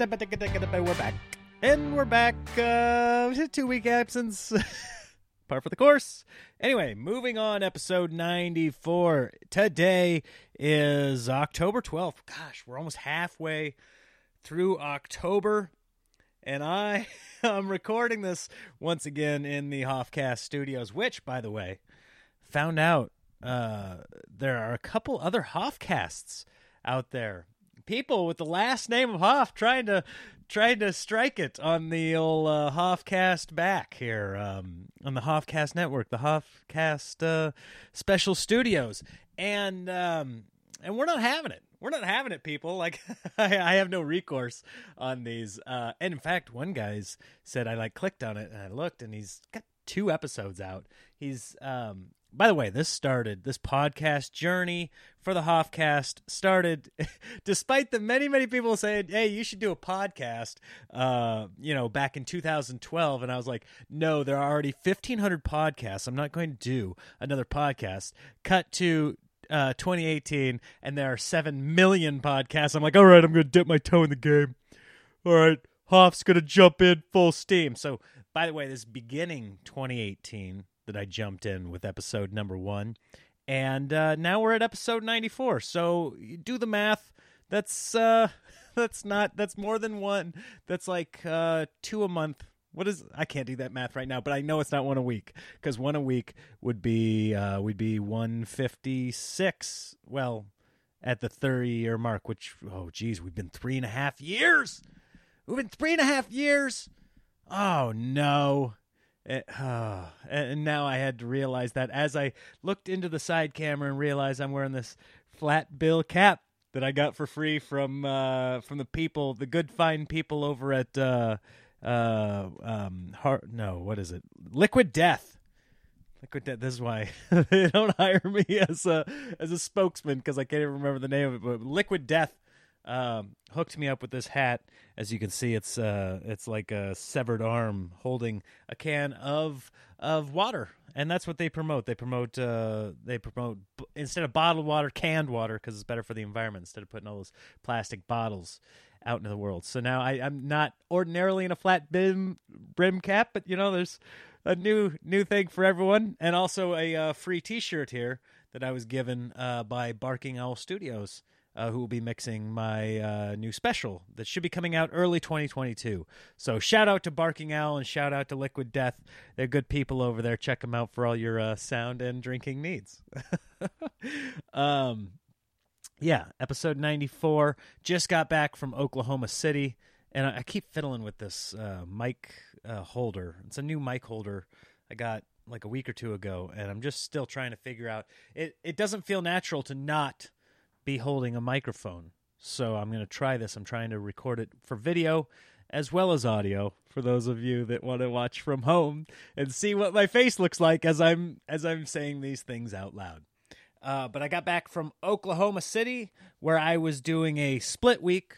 We're back. And we're back. Uh, two week absence. Par for the course. Anyway, moving on, episode 94. Today is October 12th. Gosh, we're almost halfway through October. And I am recording this once again in the Hoffcast studios, which, by the way, found out uh, there are a couple other Hoffcasts out there. People with the last name of Hoff trying to trying to strike it on the old uh, Hoffcast back here um, on the Hoffcast network, the Hoffcast uh, special studios, and um, and we're not having it. We're not having it, people. Like I, I have no recourse on these. Uh, and in fact, one guy's said I like clicked on it and I looked, and he's got two episodes out. He's um, by the way, this started this podcast journey for the Hoffcast started despite the many many people saying, "Hey, you should do a podcast." Uh, you know, back in 2012, and I was like, "No, there are already 1,500 podcasts. I'm not going to do another podcast." Cut to uh, 2018, and there are seven million podcasts. I'm like, "All right, I'm going to dip my toe in the game." All right, Hoff's going to jump in full steam. So, by the way, this beginning 2018 that I jumped in with episode number one. And uh, now we're at episode 94. So do the math. That's uh, that's not that's more than one. That's like uh, two a month. What is I can't do that math right now, but I know it's not one a week because one a week would be uh, would be 156. Well, at the 30 year mark, which oh geez, we've been three and a half years. We've been three and a half years. Oh no. It, oh, and now I had to realize that as I looked into the side camera and realized I'm wearing this flat bill cap that I got for free from uh, from the people, the good fine people over at uh, uh, um, Heart, no, what is it? Liquid Death. Liquid Death. This is why they don't hire me as a as a spokesman because I can't even remember the name of it. But Liquid Death um, hooked me up with this hat. As you can see, it's uh, it's like a severed arm holding a can of of water, and that's what they promote. They promote uh, they promote instead of bottled water, canned water because it's better for the environment instead of putting all those plastic bottles out into the world. So now I, I'm not ordinarily in a flat brim brim cap, but you know there's a new new thing for everyone, and also a uh, free T-shirt here that I was given uh, by Barking Owl Studios uh, who will be mixing my uh, new special that should be coming out early 2022. So shout out to Barking Owl and shout out to Liquid Death. They're good people over there. Check them out for all your uh, sound and drinking needs. um, yeah, episode 94. Just got back from Oklahoma City, and I, I keep fiddling with this uh, mic uh, holder. It's a new mic holder I got like a week or two ago, and I'm just still trying to figure out. It it doesn't feel natural to not be holding a microphone. So I'm going to try this. I'm trying to record it for video as well as audio for those of you that want to watch from home and see what my face looks like as I'm as I'm saying these things out loud. Uh, but I got back from Oklahoma City where I was doing a split week,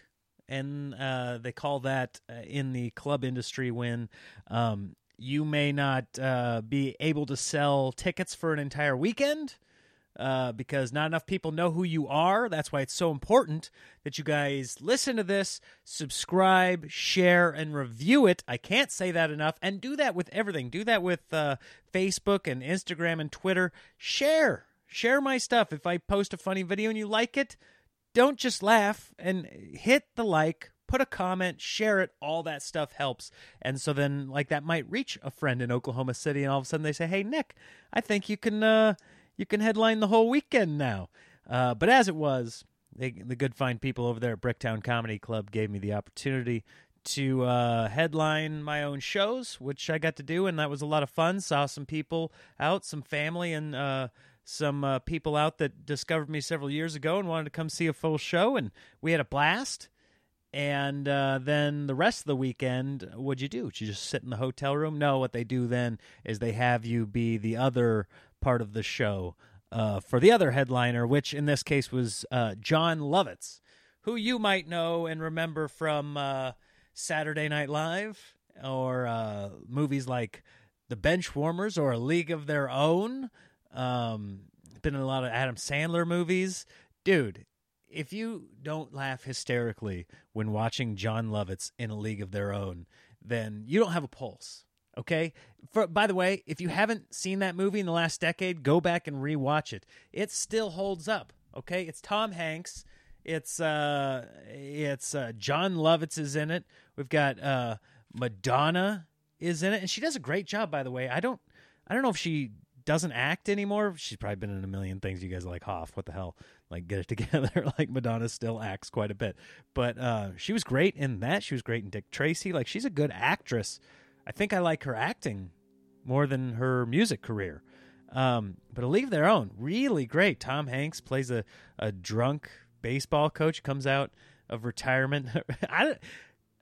and uh, they call that uh, in the club industry when um, you may not uh, be able to sell tickets for an entire weekend uh, because not enough people know who you are. That's why it's so important that you guys listen to this, subscribe, share, and review it. I can't say that enough. And do that with everything. Do that with uh, Facebook and Instagram and Twitter. Share. Share my stuff. If I post a funny video and you like it, don't just laugh and hit the like, put a comment, share it. All that stuff helps. And so then, like, that might reach a friend in Oklahoma City, and all of a sudden they say, Hey, Nick, I think you can. Uh, you can headline the whole weekend now. Uh, but as it was, they, the good fine people over there at Bricktown Comedy Club gave me the opportunity to uh, headline my own shows, which I got to do, and that was a lot of fun. Saw some people out, some family, and uh, some uh, people out that discovered me several years ago and wanted to come see a full show, and we had a blast. And uh, then the rest of the weekend, what'd you do? Did you just sit in the hotel room? No, what they do then is they have you be the other part of the show uh, for the other headliner, which in this case was uh, Jon Lovitz, who you might know and remember from uh, Saturday Night Live or uh, movies like The Benchwarmers or A League of Their Own. Um, been in a lot of Adam Sandler movies. Dude, if you don't laugh hysterically when watching Jon Lovitz in a league of their own, then you don't have a pulse. Okay. For, by the way, if you haven't seen that movie in the last decade, go back and rewatch it. It still holds up. Okay. It's Tom Hanks. It's uh, it's uh, Jon Lovitz is in it. We've got uh, Madonna is in it, and she does a great job. By the way, I don't, I don't know if she doesn't act anymore. She's probably been in a million things. You guys are like Hoff, what the hell? Like get it together. like Madonna still acts quite a bit, but uh, she was great in that. She was great in Dick Tracy. Like she's a good actress. I think I like her acting more than her music career. Um, but a leave their own, really great. Tom Hanks plays a, a drunk baseball coach, comes out of retirement. I don't,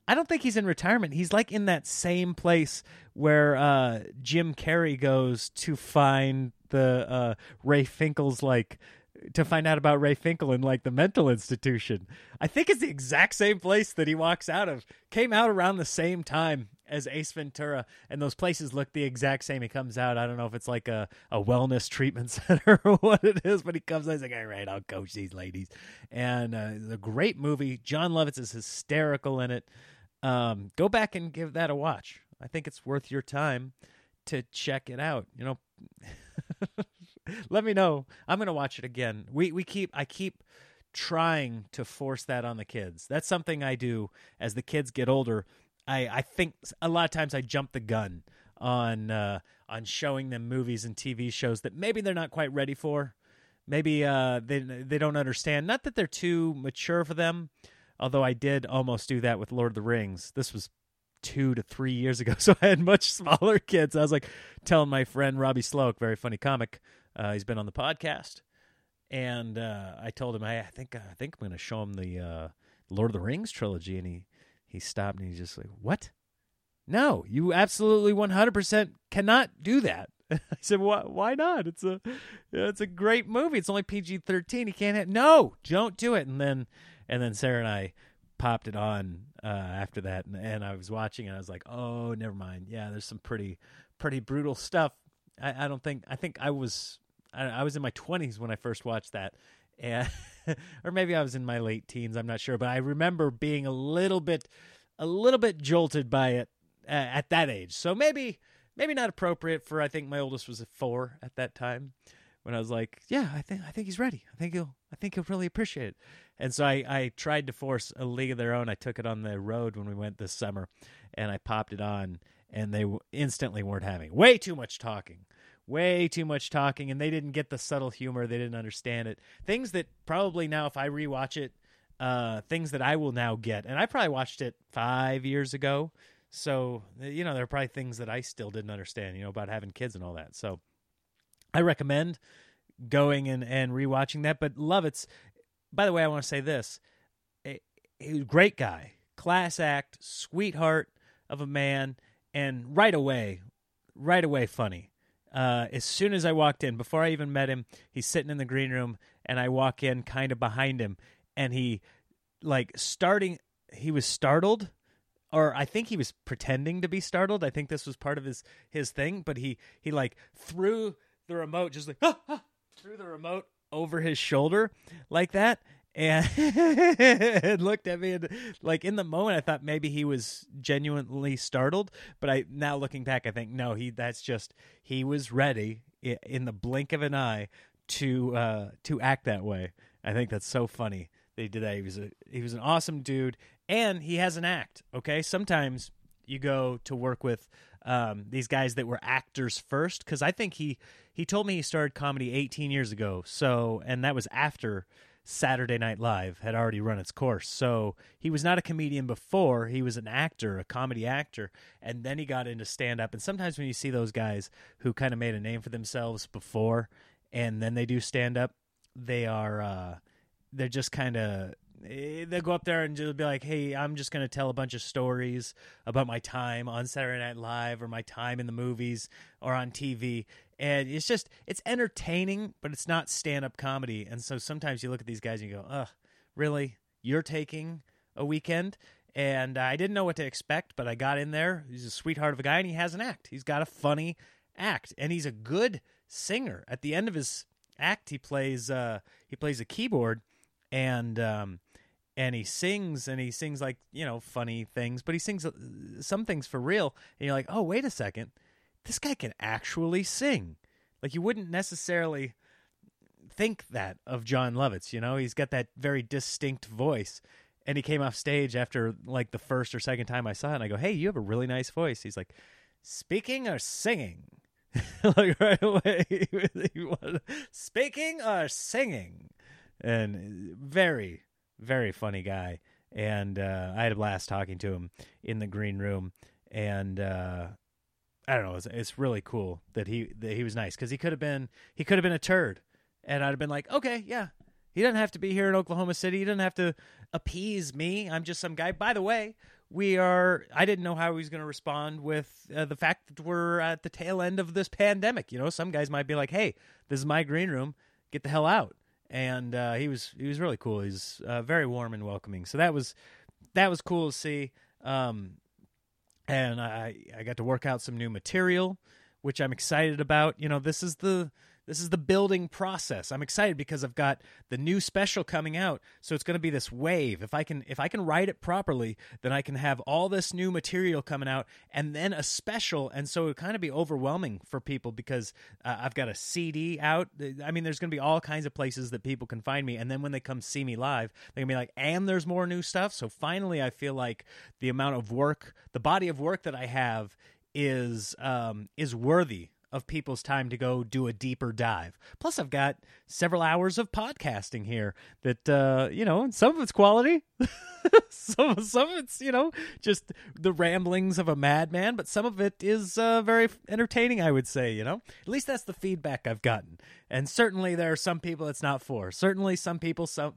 I don't think he's in retirement. He's like in that same place where uh, Jim Carrey goes to find the uh, Ray Finkle's like to find out about Ray Finkle in like the mental institution. I think it's the exact same place that he walks out of. Came out around the same time as Ace Ventura, and those places look the exact same. He comes out. I don't know if it's like a, a wellness treatment center or what it is, but he comes out. He's like, "All right, I'll coach these ladies," and uh, a great movie. Jon Lovitz is hysterical in it. Um, go back and give that a watch. I think it's worth your time to check it out. You know, let me know. I'm gonna watch it again. We we keep I keep trying to force that on the kids. That's something I do as the kids get older. I, I think a lot of times I jump the gun on uh, on showing them movies and TV shows that maybe they're not quite ready for. Maybe uh, they they don't understand. Not that they're too mature for them, although I did almost do that with Lord of the Rings. This was two to three years ago, so I had much smaller kids. I was like telling my friend Robbie Sloak, very funny comic. Uh, he's been on the podcast, and uh, I told him, I, I think I think I'm going to show him the uh, Lord of the Rings trilogy, and he he stopped and he's just like, "What? No, you absolutely 100% cannot do that." I said, "Why? Why not? It's a, it's a great movie. It's only PG thirteen. You can't have no. Don't do it." And then, and then Sarah and I popped it on uh, after that, and, and I was watching, and I was like, "Oh, never mind. Yeah, there's some pretty, pretty brutal stuff." I, I don't think. I think I was, I, I was in my twenties when I first watched that, and or maybe I was in my late teens. I'm not sure, but I remember being a little bit, a little bit jolted by it uh, at that age. So maybe, maybe not appropriate for. I think my oldest was a four at that time, when I was like, yeah, I think I think he's ready. I think he'll I think he'll really appreciate it. And so I I tried to force a league of their own. I took it on the road when we went this summer, and I popped it on, and they instantly weren't having way too much talking way too much talking and they didn't get the subtle humor they didn't understand it. Things that probably now if i rewatch it uh things that i will now get and i probably watched it five years ago. So you know there are probably things that i still didn't understand you know about having kids and all that. So i recommend going and and rewatching that but lovitz by the way i want to say this a, a great guy class act sweetheart of a man and right away right away funny uh, as soon as I walked in, before I even met him, he's sitting in the green room, and I walk in kind of behind him, and he, like, starting, he was startled, or I think he was pretending to be startled. I think this was part of his his thing, but he he like threw the remote, just like ah, ah, threw the remote over his shoulder like that, and looked at me and like in the moment I thought maybe he was genuinely startled, but I now looking back I think no, he that's just he was ready in the blink of an eye to uh to act that way. I think that's so funny. They did that. He was a he was an awesome dude and he has an act, okay? Sometimes you go to work with um, these guys that were actors first because I think he he told me he started comedy 18 years ago. So and that was after Saturday Night Live had already run its course. So he was not a comedian before, he was an actor, a comedy actor, and then he got into stand up. And sometimes when you see those guys who kind of made a name for themselves before and then they do stand up, they are uh they're just kind of eh, they'll go up there and just be like, "Hey, I'm just going to tell a bunch of stories about my time on Saturday Night Live or my time in the movies or on TV." And it's just it's entertaining, but it's not stand up comedy. And so sometimes you look at these guys and you go, "Ugh, really? You're taking a weekend?" And I didn't know what to expect, but I got in there. He's a sweetheart of a guy, and he has an act. He's got a funny act, and he's a good singer. At the end of his act, he plays uh, he plays a keyboard, and um, and he sings and he sings like you know funny things, but he sings uh, some things for real, and you're like, oh wait a second, this guy can actually sing. Like you wouldn't necessarily think that of Jon Lovitz. You know, he's got that very distinct voice. And he came off stage after like the first or second time I saw it, and I go, "Hey, you have a really nice voice." He's like, "Speaking or singing?" like right away, speaking or singing, and very, very funny guy. And uh, I had a blast talking to him in the green room, and uh, I don't know. It's, it's really cool that he that he was nice because he could have been he could have been a turd, and I'd have been like, okay, yeah, he doesn't have to be here in Oklahoma City. He doesn't have to appease me. I'm just some guy. By the way, we are. I didn't know how he was going to respond with uh, the fact that we're at the tail end of this pandemic. You know, some guys might be like, "Hey, this is my green room. Get the hell out." And uh, he was he was really cool. He's uh, very warm and welcoming. So that was that was cool to see. Um, and I I got to work out some new material, which I'm excited about. You know, this is the this is the building process. I'm excited because I've got the new special coming out, so it's going to be this wave. If I can if I can write it properly, then I can have all this new material coming out and then a special, and so it kind of be overwhelming for people because uh, I've got a CD out. I mean, there's going to be all kinds of places that people can find me, and then when they come see me live, they're going to be like, "And there's more new stuff." So finally, I feel like the amount of work, the body of work that I have is um, is worthy of people's time to go do a deeper dive. Plus, I've got several hours of podcasting here that, uh, you know, some of it's quality, some, some of it's, you know, just the ramblings of a madman, but some of it is uh, very entertaining, I would say, you know. At least that's the feedback I've gotten. And certainly there are some people it's not for. Certainly some people, some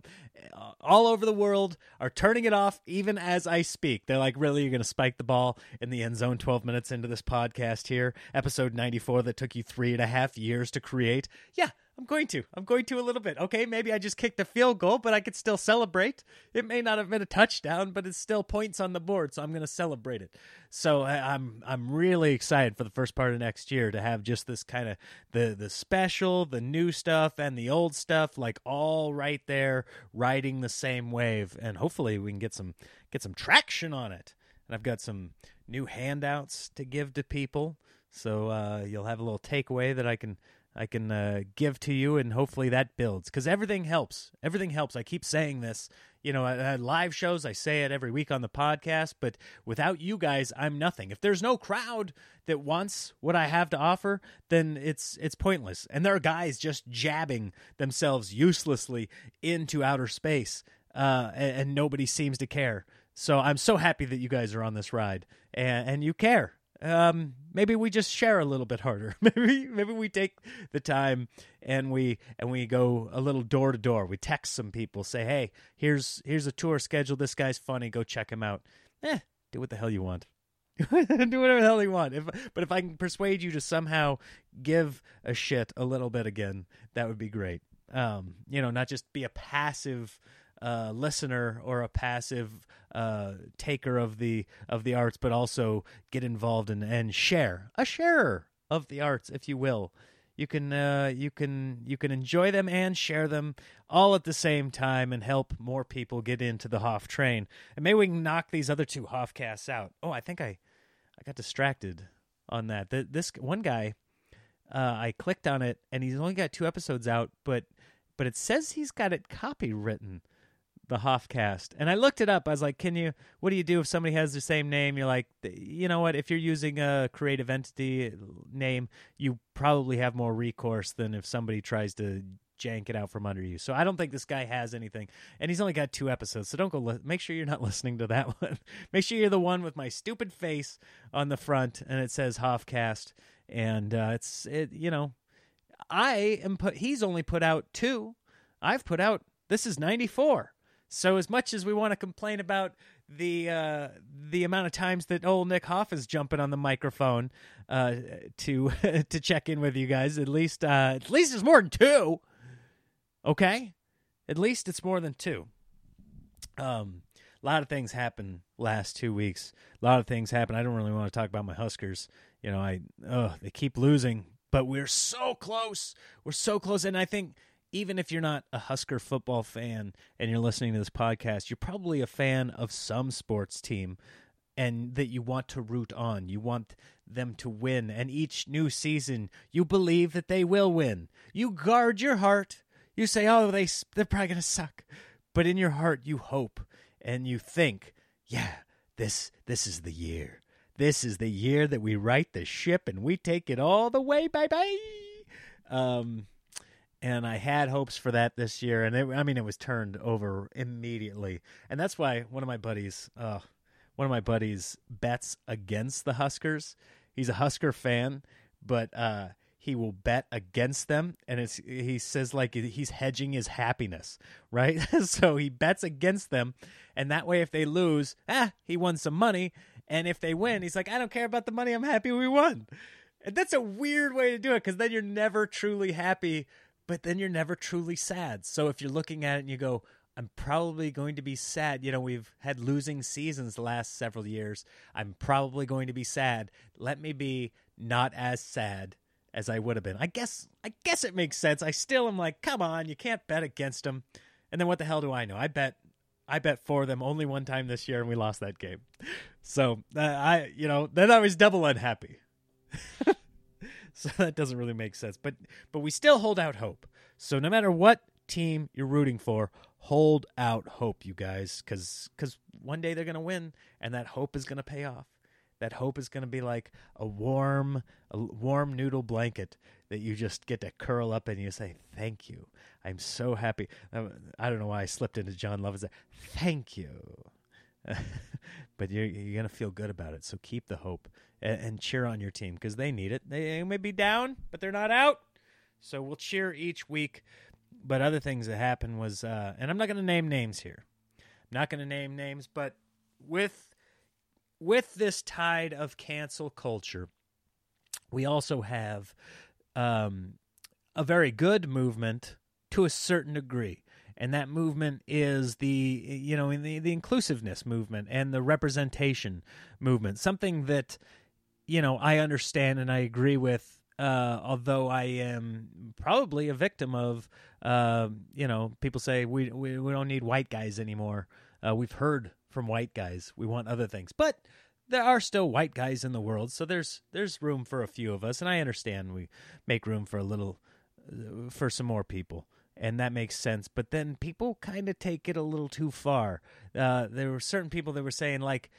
all over the world, are turning it off even as I speak. They're like, really, you're going to spike the ball in the end zone 12 minutes into this podcast here, episode 94 that took you three and a half years to create. Yeah, I'm going to. I'm going to a little bit. Okay, maybe I just kicked a field goal, but I could still celebrate. It may not have been a touchdown, but it's still points on the board, so I'm going to celebrate it. So I, I'm I'm really excited for the first part of next year to have just this kind of the the special, the new stuff, and the old stuff like all right there, riding the same wave, and hopefully we can get some get some traction on it. And I've got some new handouts to give to people, so uh, you'll have a little takeaway that I can I can uh, give to you, and hopefully that builds because everything helps. Everything helps. I keep saying this. You know, I, at live shows, I say it every week on the podcast, but without you guys, I'm nothing. If there's no crowd that wants what I have to offer, then it's it's pointless. And there are guys just jabbing themselves uselessly into outer space, uh, and, and nobody seems to care. So I'm so happy that you guys are on this ride, and, and you care um, maybe we just share a little bit harder. maybe maybe we take the time and we and we go a little door to door. We text some people, say, "Hey, here's here's a tour schedule. This guy's funny. Go check him out." Eh, do what the hell you want. do whatever the hell you want. If but if I can persuade you to somehow give a shit a little bit again, that would be great. Um, you know, not just be a passive uh, listener or a passive uh, taker of the of the arts, but also get involved and and share a sharer of the arts, if you will. You can uh, you can you can enjoy them and share them all at the same time and help more people get into the Hoff train. And maybe we can knock these other two Hoffcasts out. Oh, I think I I got distracted on that. The, this one guy, uh, I clicked on it and he's only got two episodes out, but but it says he's got it copywritten the Hoffcast. And I looked it up. I was like, can you, what do you do if somebody has the same name? You're like, you know what? If you're using a creative entity name, you probably have more recourse than if somebody tries to jank it out from under you. So I don't think this guy has anything. And he's only got two episodes. So don't go, li- make sure you're not listening to that one. make sure you're the one with my stupid face on the front and it says Hoffcast. And uh, it's, it, you know, I am put, he's only put out two. I've put out, this is 94. So as much as we want to complain about the uh, the amount of times that old Nick Hoff is jumping on the microphone uh, to to check in with you guys, at least uh, at least it's more than two. Okay, at least it's more than two. Um, a lot of things happened last two weeks. A lot of things happened. I don't really want to talk about my Huskers. You know, I oh they keep losing, but we're so close. We're so close, and I think even if you're not a Husker football fan and you're listening to this podcast, you're probably a fan of some sports team and that you want to root on. You want them to win. And each new season, you believe that they will win. You guard your heart. You say, oh, they, they're probably going to suck. But in your heart, you hope and you think, yeah, this, this is the year. This is the year that we right the ship and we take it all the way. Bye. Um, and I had hopes for that this year, and it, I mean, it was turned over immediately, and that's why one of my buddies, uh, one of my buddies, bets against the Huskers. He's a Husker fan, but uh, he will bet against them, and it's he says like he's hedging his happiness, right? so he bets against them, and that way, if they lose, ah, he won some money, and if they win, he's like, I don't care about the money, I'm happy we won. And that's a weird way to do it because then you're never truly happy but then you're never truly sad. So if you're looking at it and you go, I'm probably going to be sad. You know, we've had losing seasons the last several years. I'm probably going to be sad. Let me be not as sad as I would have been. I guess I guess it makes sense. I still am like, come on, you can't bet against them. And then what the hell do I know? I bet I bet for them only one time this year and we lost that game. So, uh, I you know, then I was double unhappy. so that doesn't really make sense. But but we still hold out hope. So no matter what team you're rooting for, hold out hope, you guys, because because one day they're gonna win, and that hope is gonna pay off. That hope is gonna be like a warm a warm noodle blanket that you just get to curl up and you say thank you. I'm so happy. I don't know why I slipped into Jon Lovitz. Thank you. but you're you're gonna feel good about it. So keep the hope and, and cheer on your team because they need it. They may be down, but they're not out. So we'll cheer each week. But other things that happened was, uh, and I'm not gonna name names here. I'm not gonna name names, but with with this tide of cancel culture, we also have um, a very good movement to a certain degree and that movement is the you know the the inclusiveness movement and the representation movement. Something that you know I understand and I agree with uh, although I am probably a victim of uh, you know people say we, we we don't need white guys anymore. Uh, we've heard from white guys. We want other things. But there are still white guys in the world so there's there's room for a few of us. And I understand we make room for a little uh, for some more people and that makes sense. But then people kind of take it a little too far. Uh, there were certain people that were saying like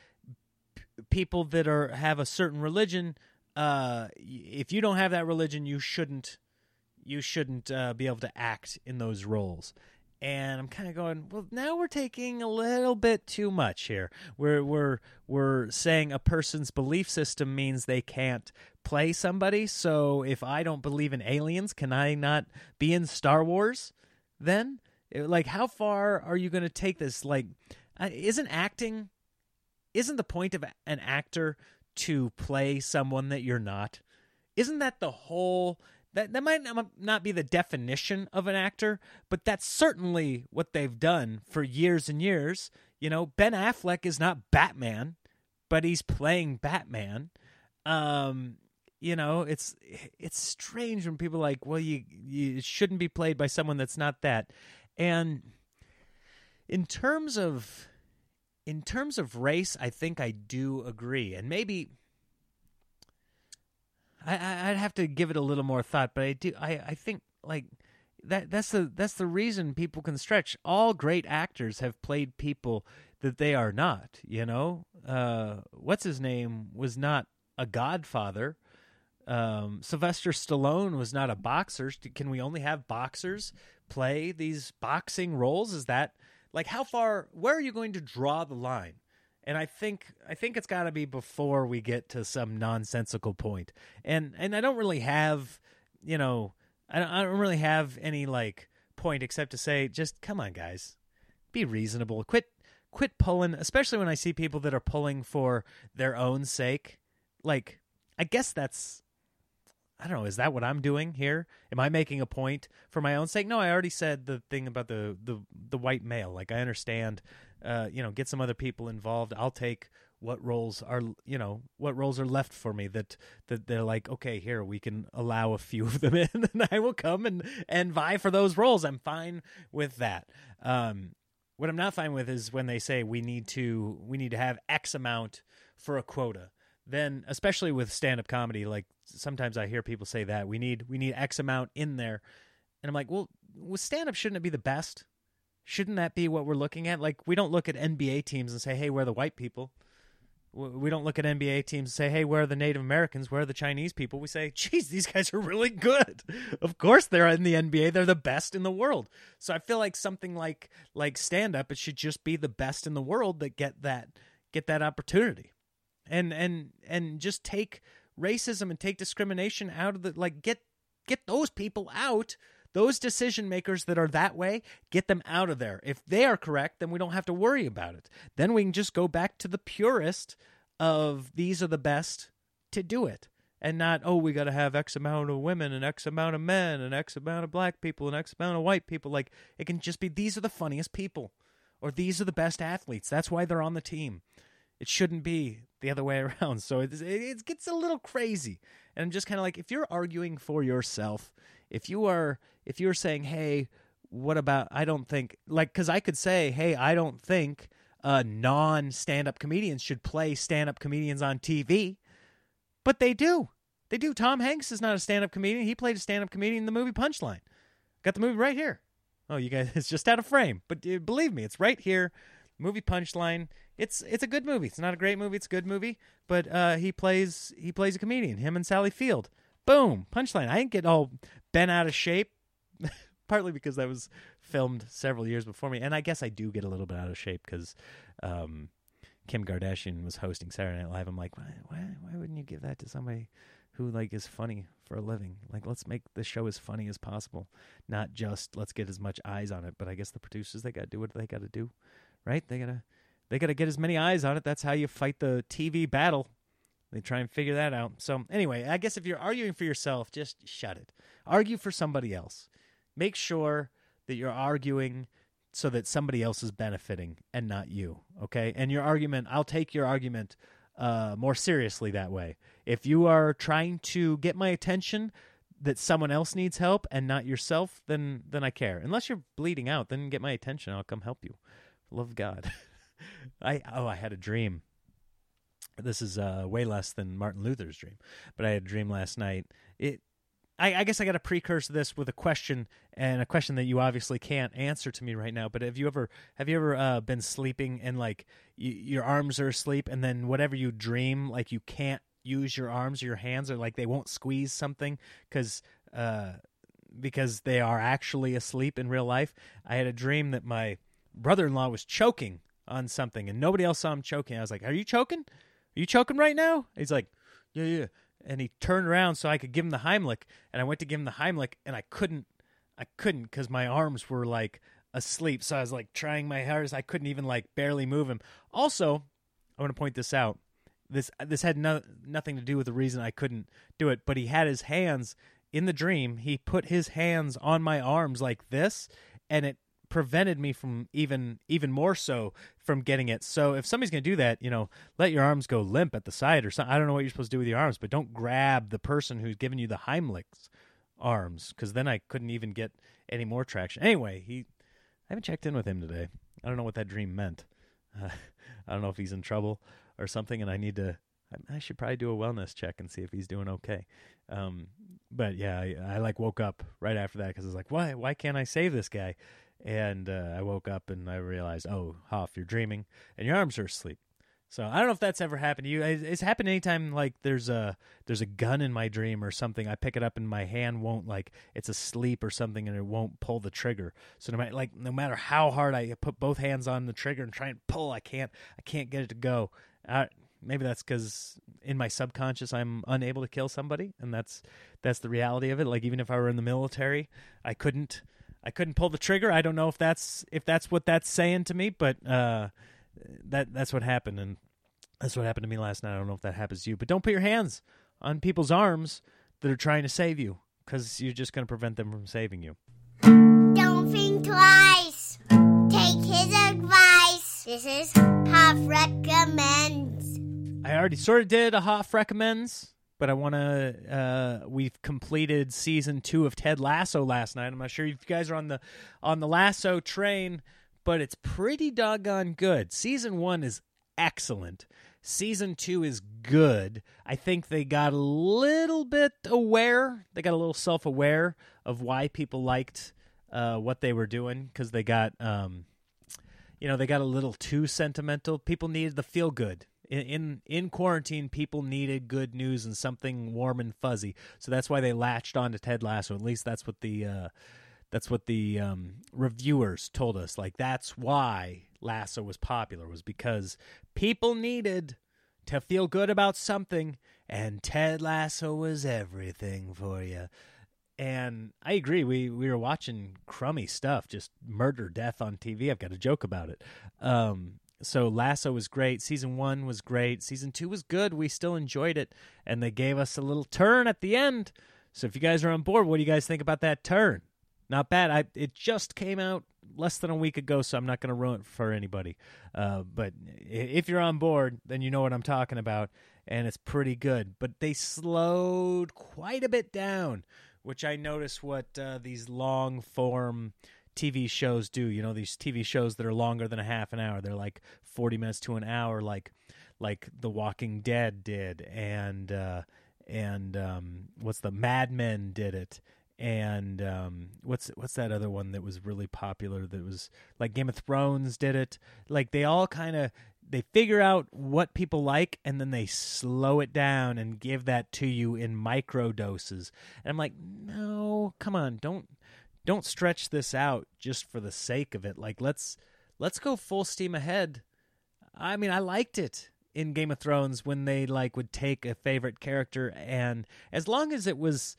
p- people that are have a certain religion. Uh, if you don't have that religion, you shouldn't you shouldn't uh, be able to act in those roles and I'm kind of going, well, now we're taking a little bit too much here. We're we're we're saying a person's belief system means they can't play somebody. So if I don't believe in aliens, can I not be in Star Wars? Then, eh, like, how far are you going to take this? Like, isn't acting? Isn't the point of an actor to play someone that you're not? Isn't that the whole that that might not be the definition of an actor, but that's certainly what they've done for years and years. You know, Ben Affleck is not Batman, but he's playing Batman. Um, you know, it's it's strange when people are like, well, you you shouldn't be played by someone that's not that. And in terms of in terms of race, I think I do agree, and maybe I, I'd have to give it a little more thought, but I do. I, I think like that. That's the that's the reason people can stretch. All great actors have played people that they are not. You know, uh, what's his name was not a Godfather. Um, Sylvester Stallone was not a boxer. Can we only have boxers play these boxing roles? Is that like how far? Where are you going to draw the line? And I think I think it's got to be before we get to some nonsensical point. And and I don't really have, you know, I don't, I don't really have any like point except to say, just come on, guys, be reasonable. Quit quit pulling, especially when I see people that are pulling for their own sake. Like, I guess that's I don't know. Is that what I'm doing here? Am I making a point for my own sake? No, I already said the thing about the the the white male. Like I understand uh, you know, get some other people involved. I'll take what roles are you know what roles are left for me that that they're like okay here we can allow a few of them in and I will come and and vie for those roles. I'm fine with that. Um what I'm not fine with is when they say we need to we need to have x amount for a quota. Then especially with stand up comedy like sometimes I hear people say that we need we need x amount in there. And I'm like well with stand up shouldn't it be the best shouldn't that be what we're looking at like we don't look at NBA teams and say hey we're the white people we don't look at NBA teams and say, "Hey, where are the Native Americans? Where are the Chinese people?" We say, "Geez, these guys are really good." of course, they're in the NBA. They're the best in the world. So I feel like something like like stand up, it should just be the best in the world that get that get that opportunity, and and and just take racism and take discrimination out of the like get get those people out those decision makers that are that way, get them out of there. If they are correct, then we don't have to worry about it. Then we can just go back to the purest of these are the best to do it. And not, oh, we got to have X amount of women and X amount of men and X amount of black people and X amount of white people. Like, it can just be these are the funniest people or these are the best athletes. That's why they're on the team. It shouldn't be the other way around. So it, it gets a little crazy. And I'm just kind of like, if you're arguing for yourself, if you are if you're saying, "Hey, what about I don't think like cuz I could say, "Hey, I don't think uh non stand-up comedians should play stand-up comedians on TV." But they do. They do. Tom Hanks is not a stand-up comedian. He played a stand-up comedian in the movie Punchline. Got the movie right here. Oh, you guys, it's just out of frame. But uh, believe me, it's right here. Movie Punchline. It's it's a good movie. It's not a great movie. It's a good movie. But uh, he plays he plays a comedian. Him and Sally Field. Boom, punchline. I didn't get all bent out of shape, partly because that was filmed several years before me, and I guess I do get a little bit out of shape because um, Kim Kardashian was hosting Saturday Night Live. I'm like, why, why, why wouldn't you give that to somebody who like is funny for a living? Like, let's make the show as funny as possible, not just let's get as much eyes on it. But I guess the producers they got to do what they got to do, right? They gotta they gotta get as many eyes on it. That's how you fight the TV battle they try and figure that out. So, anyway, I guess if you're arguing for yourself, just shut it. Argue for somebody else. Make sure that you're arguing so that somebody else is benefiting and not you. Okay. And your argument, I'll take your argument uh, more seriously that way. If you are trying to get my attention that someone else needs help and not yourself, then then I care. Unless you're bleeding out, then get my attention. I'll come help you. Love God. I oh, I had a dream this is uh, way less than Martin Luther's dream, but I had a dream last night. It, I, I guess I got to precurse this with a question, and a question that you obviously can't answer to me right now. But have you ever have you ever uh, been sleeping and like y- your arms are asleep, and then whatever you dream, like you can't use your arms or your hands, or like they won't squeeze something because uh, because they are actually asleep in real life. I had a dream that my brother-in-law was choking on something, and nobody else saw him choking. I was like, "Are you choking?" You choking right now? He's like, Yeah, yeah. And he turned around so I could give him the Heimlich. And I went to give him the Heimlich and I couldn't I couldn't because my arms were like asleep. So I was like trying my hardest. I couldn't even like barely move him. Also, I want to point this out. This this had no, nothing to do with the reason I couldn't do it, but he had his hands in the dream. He put his hands on my arms like this, and it prevented me from even even more so from getting it. So if somebody's going to do that, you know, let your arms go limp at the side or something. I don't know what you're supposed to do with your arms, but don't grab the person who's giving you the Heimlich's arms because then I couldn't even get any more traction. Anyway, he I haven't checked in with him today. I don't know what that dream meant. Uh, I don't know if he's in trouble or something, and I need to. I, should probably do a wellness check and see if he's doing okay. Um, but yeah, I, I like woke up right after that because I was like, why? Why can't I save this guy? And uh, I woke up and I realized, oh, Hoff, you're dreaming, and your arms are asleep. So I don't know if that's ever happened to you. It's happened anytime like there's a there's a gun in my dream or something. I pick it up and my hand won't like it's asleep or something and it won't pull the trigger. So no matter like no matter how hard I put both hands on the trigger and try and pull, I can't I can't get it to go. Uh, maybe that's because in my subconscious I'm unable to kill somebody, and that's that's the reality of it. Like even if I were in the military, I couldn't I couldn't pull the trigger. I don't know if that's if that's what that's saying to me, but uh, that that's what happened, and that's what happened to me last night. I don't know if that happens to you, but don't put your hands on people's arms that are trying to save you, because you're just going to prevent them from saving you. Don't think twice. Take his advice. This is Hoff Recommends. I already sort of did a Hoff recommends, but I want to. Uh, we've completed season two of Ted Lasso last night. I'm not sure if you guys are on the on the Lasso train, but it's pretty doggone good. Season one is excellent. Season two is good. I think they got a little bit aware. They got a little self aware of why people liked uh, what they were doing because they got, um, you know, they got a little too sentimental. People needed the feel good. In, in in quarantine, people needed good news and something warm and fuzzy. So that's why they latched on to Ted Lasso. At least that's what the uh, that's what the um, reviewers told us. Like that's why Lasso was popular was because people needed to feel good about something, and Ted Lasso was everything for you. And I agree. We we were watching crummy stuff, just murder, death on TV. I've got a joke about it. Um, so Lasso was great. Season one was great. Season two was good. We still enjoyed it, and they gave us a little turn at the end. So if you guys are on board, what do you guys think about that turn? Not bad. I it just came out less than a week ago, so I'm not going to ruin it for anybody. Uh, but if you're on board, then you know what I'm talking about, and it's pretty good. But they slowed quite a bit down, which I notice what uh, these long form TV shows do. You know, these TV shows that are longer than a half an hour. They're like 40 minutes to an hour, like like The Walking Dead did, and uh, and um, what's the Mad Men did it, and um, what's what's that other one that was really popular that was like Game of Thrones did it like they all kind of they figure out what people like and then they slow it down and give that to you in micro doses and I'm like no come on don't don't stretch this out just for the sake of it like let's let's go full steam ahead I mean I liked it in Game of Thrones when they like would take a favorite character and as long as it was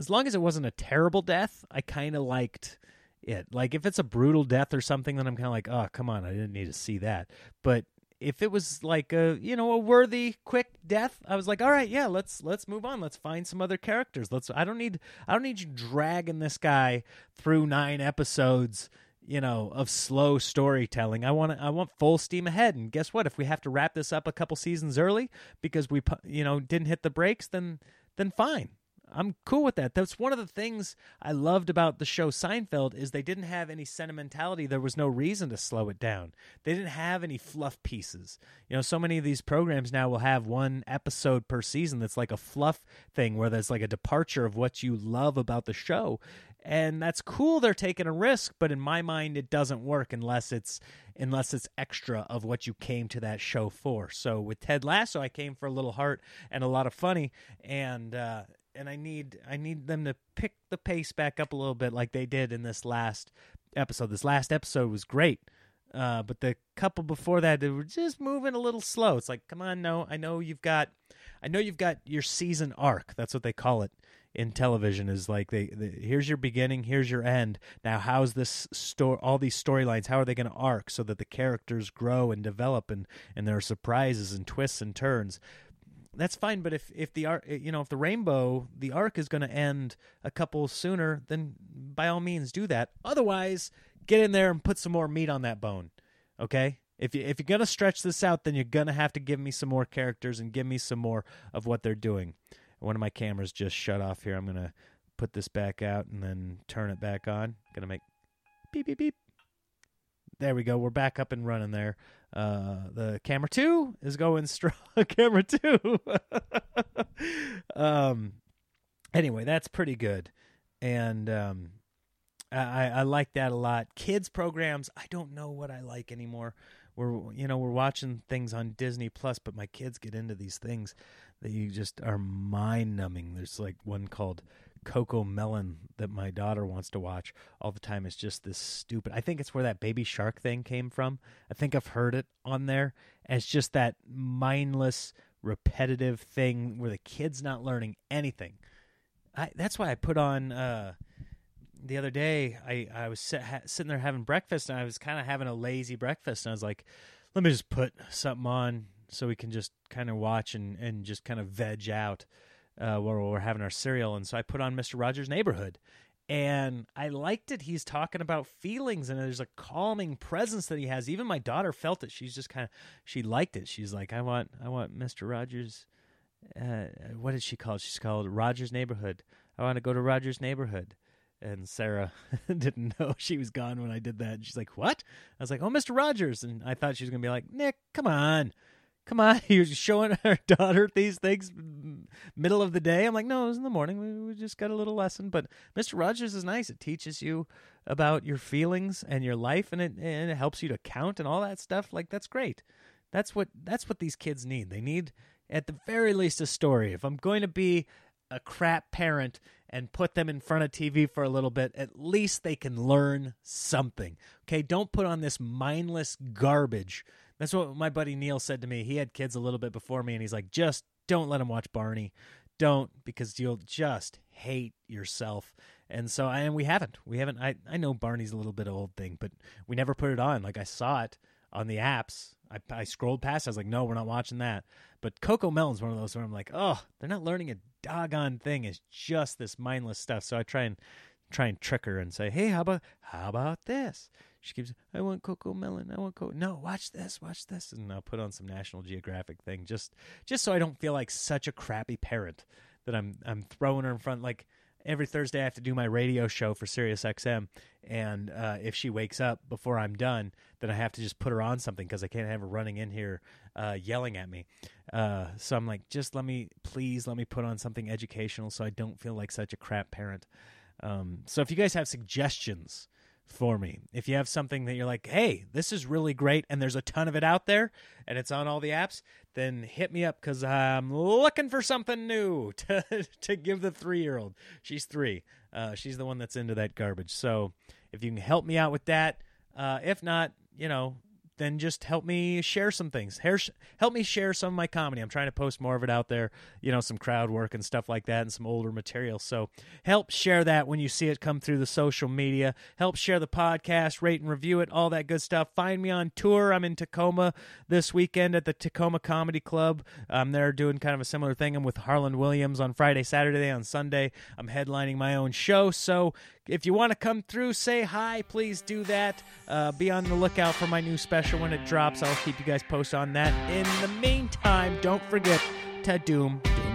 as long as it wasn't a terrible death, I kind of liked it. Like if it's a brutal death or something, then I'm kind of like, oh, come on, I didn't need to see that. But if it was like a you know a worthy quick death, I was like, all right, yeah, let's let's move on. Let's find some other characters. Let's. I don't need I don't need you dragging this guy through nine episodes. You know, of slow storytelling. I want I want full steam ahead. And guess what? If we have to wrap this up a couple seasons early because we you know didn't hit the brakes, then then fine. I'm cool with that. That's one of the things I loved about the show Seinfeld is they didn't have any sentimentality. There was no reason to slow it down. They didn't have any fluff pieces. You know, so many of these programs now will have one episode per season that's like a fluff thing where there's like a departure of what you love about the show. And that's cool they're taking a risk, but in my mind it doesn't work unless it's unless it's extra of what you came to that show for. So with Ted Lasso I came for a little heart and a lot of funny and uh and I need I need them to pick the pace back up a little bit like they did in this last episode. This last episode was great. Uh, but the couple before that they were just moving a little slow. It's like, come on, no, I know you've got I know you've got your season arc. That's what they call it in television is like they, they here's your beginning, here's your end. Now how's this store all these storylines, how are they going to arc so that the characters grow and develop and and there are surprises and twists and turns that's fine. But if if the arc, you know, if the rainbow, the arc is going to end a couple sooner, then by all means do that. Otherwise, get in there and put some more meat on that bone. Okay. If you if you're gonna stretch this out, then you're gonna have to give me some more characters and give me some more of what they're doing. One of my cameras just shut off here. I'm gonna put this back out and then turn it back on. Gonna make beep beep beep. There we go. We're back up and running there. Uh, the camera two is going strong. camera two. um. Anyway, that's pretty good, and um, I I like that a lot. Kids programs, I don't know what I like anymore. We're you know we're watching things on Disney Plus, but my kids get into these things that you just are mind numbing. There's like one called CoComelon that my daughter wants to watch all the time is just this stupid. I think it's where that baby shark thing came from. I think I've heard it on there. And it's just that mindless, repetitive thing where the kid's not learning anything. I, that's why I put on uh, the other day. I I was sit, ha, sitting there having breakfast and I was kind of having a lazy breakfast and I was like, let me just put something on so we can just kind of watch and and just kind of veg out uh, where we're having our cereal, and so I put on Mister Rogers' Neighborhood, and I liked it. He's talking about feelings, and there's a calming presence that he has. Even my daughter felt it. She's just kind of she liked it. She's like, I want, I want Mister Rogers. Uh, what did she call it? She's called Rogers Neighborhood. I want to go to Rogers Neighborhood. And Sarah didn't know she was gone when I did that. And she's like, "What?" I was like, "Oh, Mister Rogers," and I thought she was gonna be like, "Nick, come on." come on, you're showing our daughter these things middle of the day. I'm like, no, it was in the morning. We, we just got a little lesson. But Mr. Rogers is nice. It teaches you about your feelings and your life, and it and it helps you to count and all that stuff. Like that's great. That's what that's what these kids need. They need at the very least a story. If I'm going to be a crap parent and put them in front of TV for a little bit, at least they can learn something. Okay, don't put on this mindless garbage that's what my buddy Neil said to me. He had kids a little bit before me, and he's like, just don't let him watch Barney. Don't, because you'll just hate yourself. And so, I and we haven't. We haven't. I, I know Barney's a little bit old thing, but we never put it on. Like, I saw it on the apps. I, I scrolled past. I was like, no, we're not watching that. But CoComelon's one of those where I'm like, oh, they're not learning a doggone thing. It's just this mindless stuff. So I try and try and trick her and say, hey, how about how about this? She keeps i want CoComelon. i want coco no watch this watch this. And i'll put on some national geographic thing just just so i don't feel like such a crappy parent that i'm i'm throwing her in front like every thursday i have to do my radio show for sirius xm and uh, if she wakes up before i'm done then i have to just put her on something because i can't have her running in here uh, yelling at me. Uh, so i'm like just let me please let me put on something educational so i don't feel like such a crap parent. Um, so if you guys have suggestions for me. If you have something that you're like, hey, this is really great, and there's a ton of it out there, and it's on all the apps, then hit me up because I'm looking for something new to to give the three year old. She's three. Uh, she's the one that's into that garbage. So if you can help me out with that, uh, if not, you know, then just help me share some things. Help me share some of my comedy. I'm trying to post more of it out there, you know, some crowd work and stuff like that and some older material. So help share that when you see it come through the social media. Help share the podcast, rate and review it, all that good stuff. Find me on tour. I'm in Tacoma this weekend at the Tacoma Comedy Club. I'm there doing kind of a similar thing. I'm with Harland Williams on Friday, Saturday, on Sunday. I'm headlining my own show. So if you want to come through, say hi, please do that. Uh, be on the lookout for my new special when it drops. I'll keep you guys posted on that. In the meantime, don't forget to doom. doom